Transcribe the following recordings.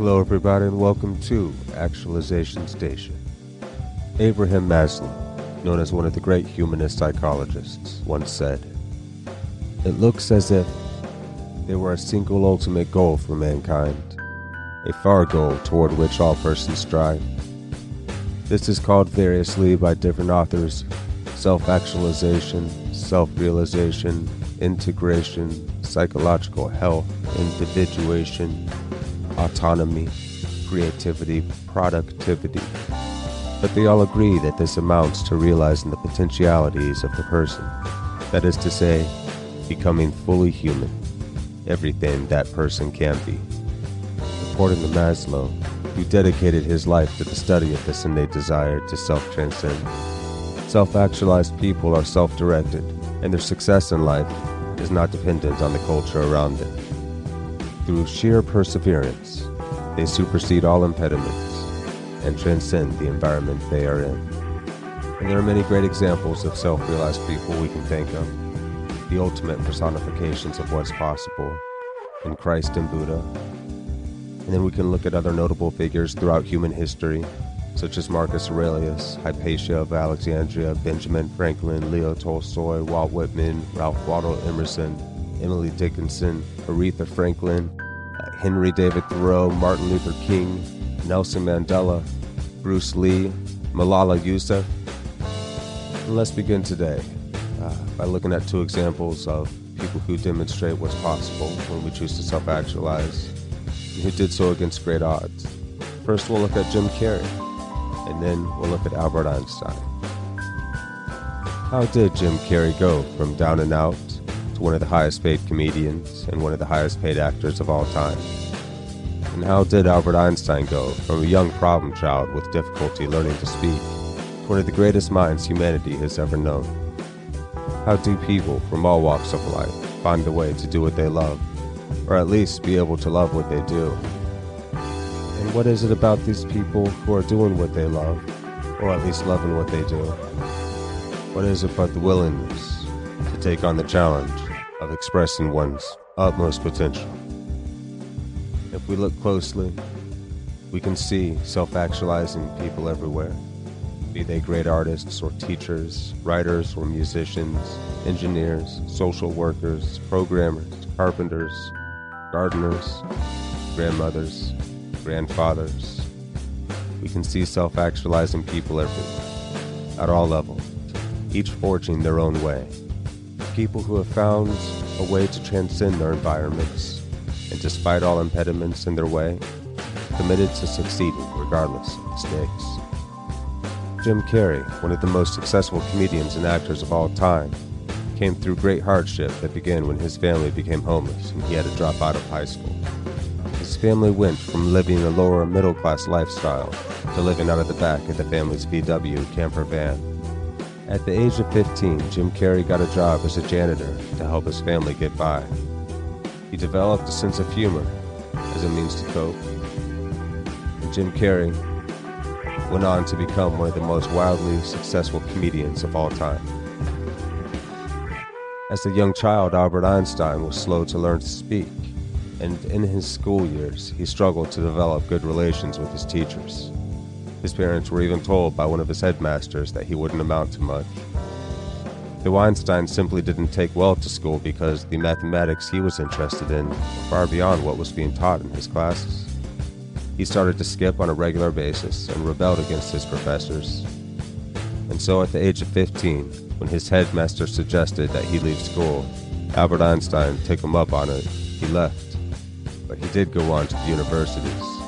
Hello, everybody, and welcome to Actualization Station. Abraham Maslow, known as one of the great humanist psychologists, once said, It looks as if there were a single ultimate goal for mankind, a far goal toward which all persons strive. This is called variously by different authors self actualization, self realization, integration, psychological health, individuation, autonomy, creativity, productivity. But they all agree that this amounts to realizing the potentialities of the person. That is to say, becoming fully human, everything that person can be. According to Maslow, who dedicated his life to the study of this innate desire to self transcend. Self actualized people are self directed, and their success in life is not dependent on the culture around them. Through sheer perseverance, they supersede all impediments and transcend the environment they are in. And there are many great examples of self realized people we can think of, the ultimate personifications of what's possible in Christ and Buddha. And then we can look at other notable figures throughout human history, such as Marcus Aurelius, Hypatia of Alexandria, Benjamin Franklin, Leo Tolstoy, Walt Whitman, Ralph Waldo Emerson, Emily Dickinson, Aretha Franklin, uh, Henry David Thoreau, Martin Luther King, Nelson Mandela, Bruce Lee, Malala Yousafzai. And let's begin today uh, by looking at two examples of people who demonstrate what's possible when we choose to self actualize, and who did so against great odds. First, we'll look at Jim Carrey, and then we'll look at Albert Einstein. How did Jim Carrey go from down and out one of the highest paid comedians and one of the highest paid actors of all time? And how did Albert Einstein go from a young problem child with difficulty learning to speak to one of the greatest minds humanity has ever known? How do people from all walks of life find a way to do what they love, or at least be able to love what they do? And what is it about these people who are doing what they love, or at least loving what they do? What is it but the willingness to take on the challenge of expressing one's utmost potential? If we look closely, we can see self actualizing people everywhere, be they great artists or teachers, writers or musicians, engineers, social workers, programmers, carpenters, gardeners, grandmothers, grandfathers. We can see self actualizing people everywhere, at all levels, each forging their own way. People who have found a way to transcend their environments and despite all impediments in their way, committed to succeeding regardless of mistakes. Jim Carrey, one of the most successful comedians and actors of all time, came through great hardship that began when his family became homeless and he had to drop out of high school. His family went from living a lower middle class lifestyle to living out of the back of the family's VW camper van. At the age of 15, Jim Carrey got a job as a janitor to help his family get by. He developed a sense of humor as a means to cope. And Jim Carrey went on to become one of the most wildly successful comedians of all time. As a young child, Albert Einstein was slow to learn to speak, and in his school years, he struggled to develop good relations with his teachers. His parents were even told by one of his headmasters that he wouldn't amount to much. The Einstein simply didn't take well to school because the mathematics he was interested in far beyond what was being taught in his classes. He started to skip on a regular basis and rebelled against his professors. And so, at the age of 15, when his headmaster suggested that he leave school, Albert Einstein took him up on it. He left, but he did go on to the universities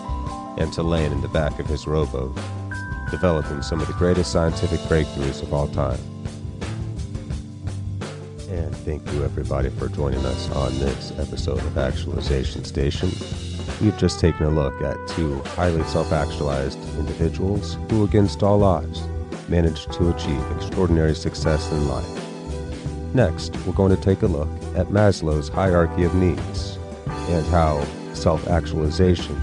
and to land in the back of his rowboat, developing some of the greatest scientific breakthroughs of all time. And thank you, everybody, for joining us on this episode of Actualization Station. We've just taken a look at two highly self actualized individuals who, against all odds, managed to achieve extraordinary success in life. Next, we're going to take a look at Maslow's hierarchy of needs and how self actualization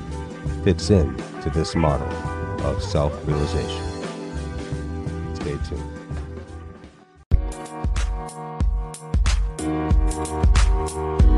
fits in to this model of self-realization. Stay tuned. Thank you.